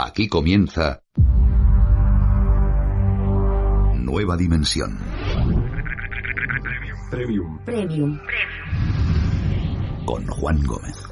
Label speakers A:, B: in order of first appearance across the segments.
A: Aquí comienza Nueva Dimensión.
B: Premium.
C: Premium.
A: Con Juan Gómez.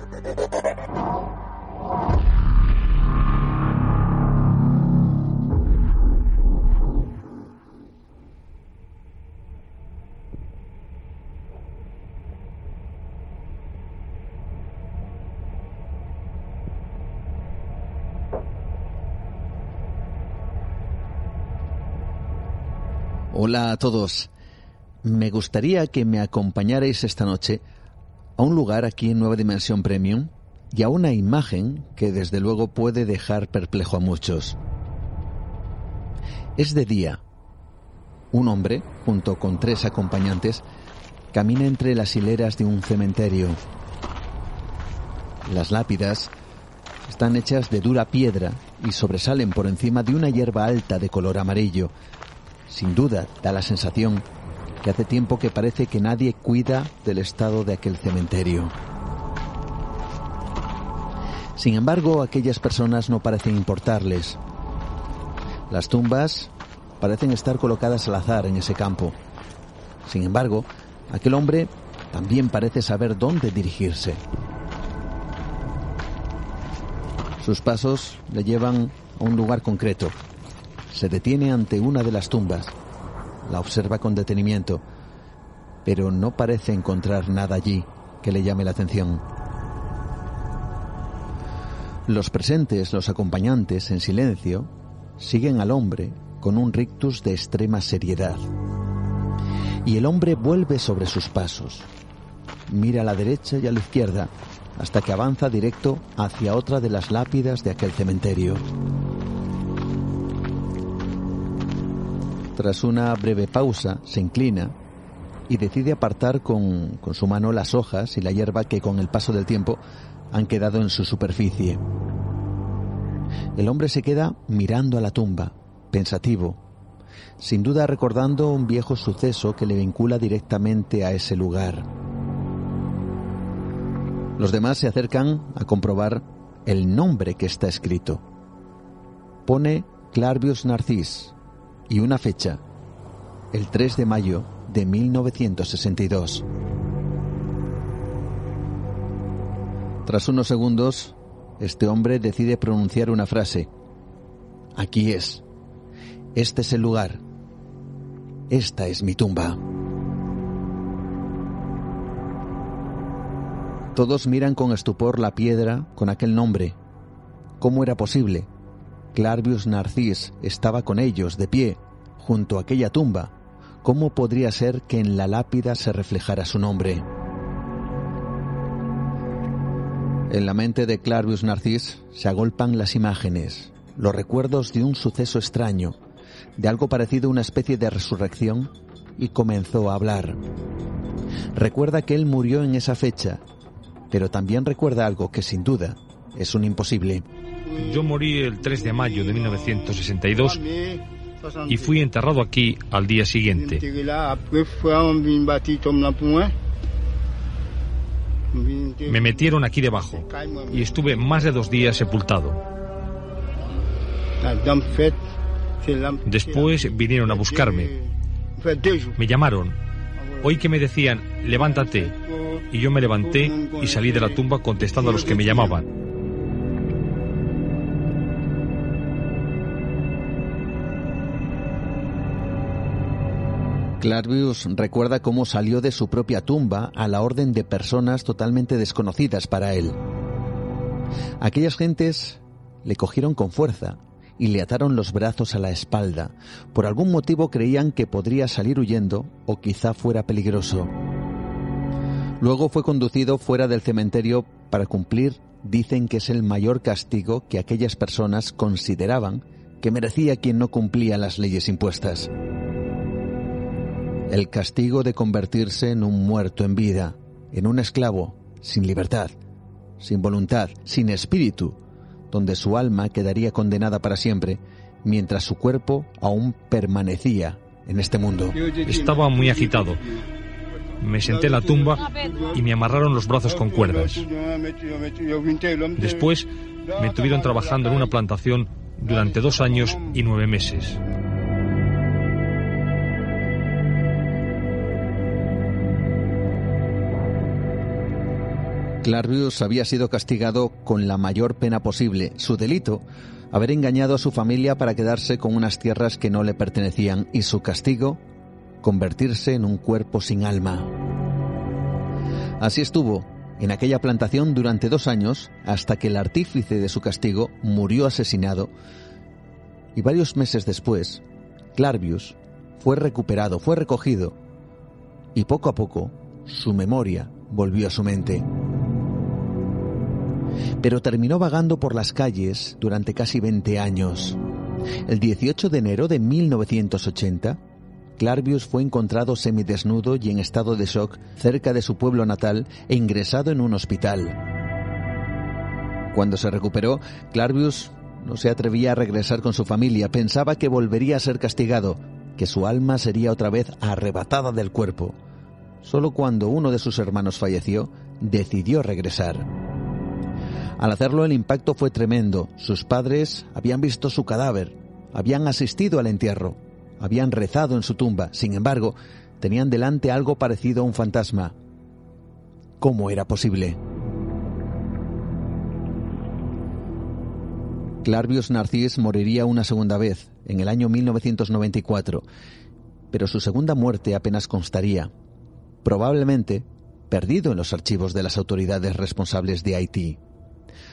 D: Hola a todos. Me gustaría que me acompañarais esta noche a un lugar aquí en Nueva Dimensión Premium y a una imagen que desde luego puede dejar perplejo a muchos. Es de día. Un hombre, junto con tres acompañantes, camina entre las hileras de un cementerio. Las lápidas están hechas de dura piedra y sobresalen por encima de una hierba alta de color amarillo. Sin duda, da la sensación que hace tiempo que parece que nadie cuida del estado de aquel cementerio. Sin embargo, aquellas personas no parecen importarles. Las tumbas parecen estar colocadas al azar en ese campo. Sin embargo, aquel hombre también parece saber dónde dirigirse. Sus pasos le llevan a un lugar concreto. Se detiene ante una de las tumbas. La observa con detenimiento, pero no parece encontrar nada allí que le llame la atención. Los presentes, los acompañantes, en silencio, siguen al hombre con un rictus de extrema seriedad. Y el hombre vuelve sobre sus pasos. Mira a la derecha y a la izquierda hasta que avanza directo hacia otra de las lápidas de aquel cementerio. Tras una breve pausa, se inclina y decide apartar con, con, su mano las hojas y la hierba que con el paso del tiempo han quedado en su superficie. El hombre se queda mirando a la tumba, pensativo, sin duda recordando un viejo suceso que le vincula directamente a ese lugar. Los demás se acercan a comprobar el nombre que está escrito. Pone Clarvius Narcis y una fecha, el 3 de mayo de 1962. Tras unos segundos, este hombre decide pronunciar una frase. Aquí es. Este es el lugar. Esta es mi tumba. Todos miran con estupor la piedra con aquel nombre. ¿Cómo era posible? Clarvius Narcis estaba con ellos, de pie, junto a aquella tumba. ¿Cómo podría ser que en la lápida se reflejara su nombre? En la mente de Clarvius Narcis se agolpan las imágenes, los recuerdos de un suceso extraño, de algo parecido a una especie de resurrección, y comenzó a hablar. Recuerda que él murió en esa fecha, pero también recuerda algo que sin duda es un imposible.
E: Yo morí el 3 de mayo de 1962 y fui enterrado aquí al día siguiente. Me metieron aquí debajo y estuve más de dos días sepultado. Después vinieron a buscarme. Me llamaron. Oí que me decían, levántate. Y yo me levanté y salí de la tumba contestando a los que me llamaban.
D: Clarvius recuerda cómo salió de su propia tumba a la orden de personas totalmente desconocidas para él. Aquellas gentes le cogieron con fuerza y le ataron los brazos a la espalda. Por algún motivo creían que podría salir huyendo o quizá fuera peligroso. Luego fue conducido fuera del cementerio para cumplir dicen que es el mayor castigo que aquellas personas consideraban que merecía quien no cumplía las leyes impuestas. El castigo de convertirse en un muerto en vida, en un esclavo, sin libertad, sin voluntad, sin espíritu, donde su alma quedaría condenada para siempre, mientras su cuerpo aún permanecía en este mundo.
E: Estaba muy agitado. Me senté en la tumba y me amarraron los brazos con cuerdas. Después me tuvieron trabajando en una plantación durante dos años y nueve meses.
D: Clarvius había sido castigado con la mayor pena posible. Su delito, haber engañado a su familia para quedarse con unas tierras que no le pertenecían y su castigo, convertirse en un cuerpo sin alma. Así estuvo en aquella plantación durante dos años hasta que el artífice de su castigo murió asesinado y varios meses después, Clarvius fue recuperado, fue recogido y poco a poco su memoria volvió a su mente pero terminó vagando por las calles durante casi 20 años. El 18 de enero de 1980, Clarvius fue encontrado semidesnudo y en estado de shock cerca de su pueblo natal e ingresado en un hospital. Cuando se recuperó, Clarvius no se atrevía a regresar con su familia, pensaba que volvería a ser castigado, que su alma sería otra vez arrebatada del cuerpo. Solo cuando uno de sus hermanos falleció, decidió regresar. Al hacerlo el impacto fue tremendo. Sus padres habían visto su cadáver, habían asistido al entierro, habían rezado en su tumba. Sin embargo, tenían delante algo parecido a un fantasma. ¿Cómo era posible? Clarvius Narcís moriría una segunda vez, en el año 1994, pero su segunda muerte apenas constaría, probablemente perdido en los archivos de las autoridades responsables de Haití.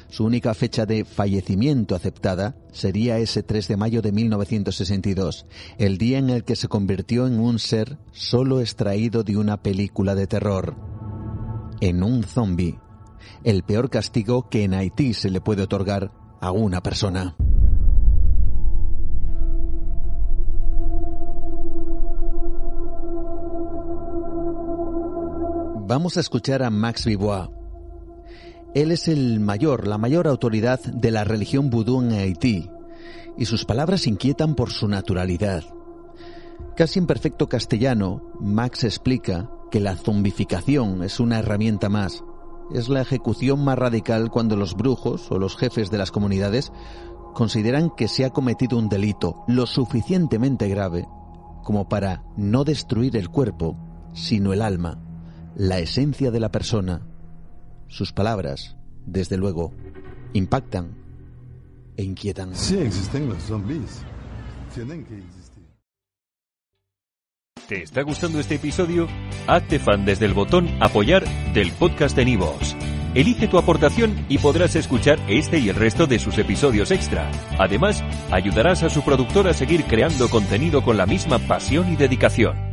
D: Su única fecha de fallecimiento aceptada sería ese 3 de mayo de 1962, el día en el que se convirtió en un ser solo extraído de una película de terror. En un zombie. El peor castigo que en Haití se le puede otorgar a una persona. Vamos a escuchar a Max Vivois, él es el mayor, la mayor autoridad de la religión vudú en Haití, y sus palabras inquietan por su naturalidad. Casi en perfecto castellano, Max explica que la zombificación es una herramienta más. Es la ejecución más radical cuando los brujos o los jefes de las comunidades consideran que se ha cometido un delito lo suficientemente grave como para no destruir el cuerpo, sino el alma, la esencia de la persona, sus palabras, desde luego, impactan e inquietan.
B: Sí existen los zombies. Tienen que existir.
C: ¿Te está gustando este episodio? Hazte fan desde el botón apoyar del podcast de Nivos. Elige tu aportación y podrás escuchar este y el resto de sus episodios extra. Además, ayudarás a su productor a seguir creando contenido con la misma pasión y dedicación.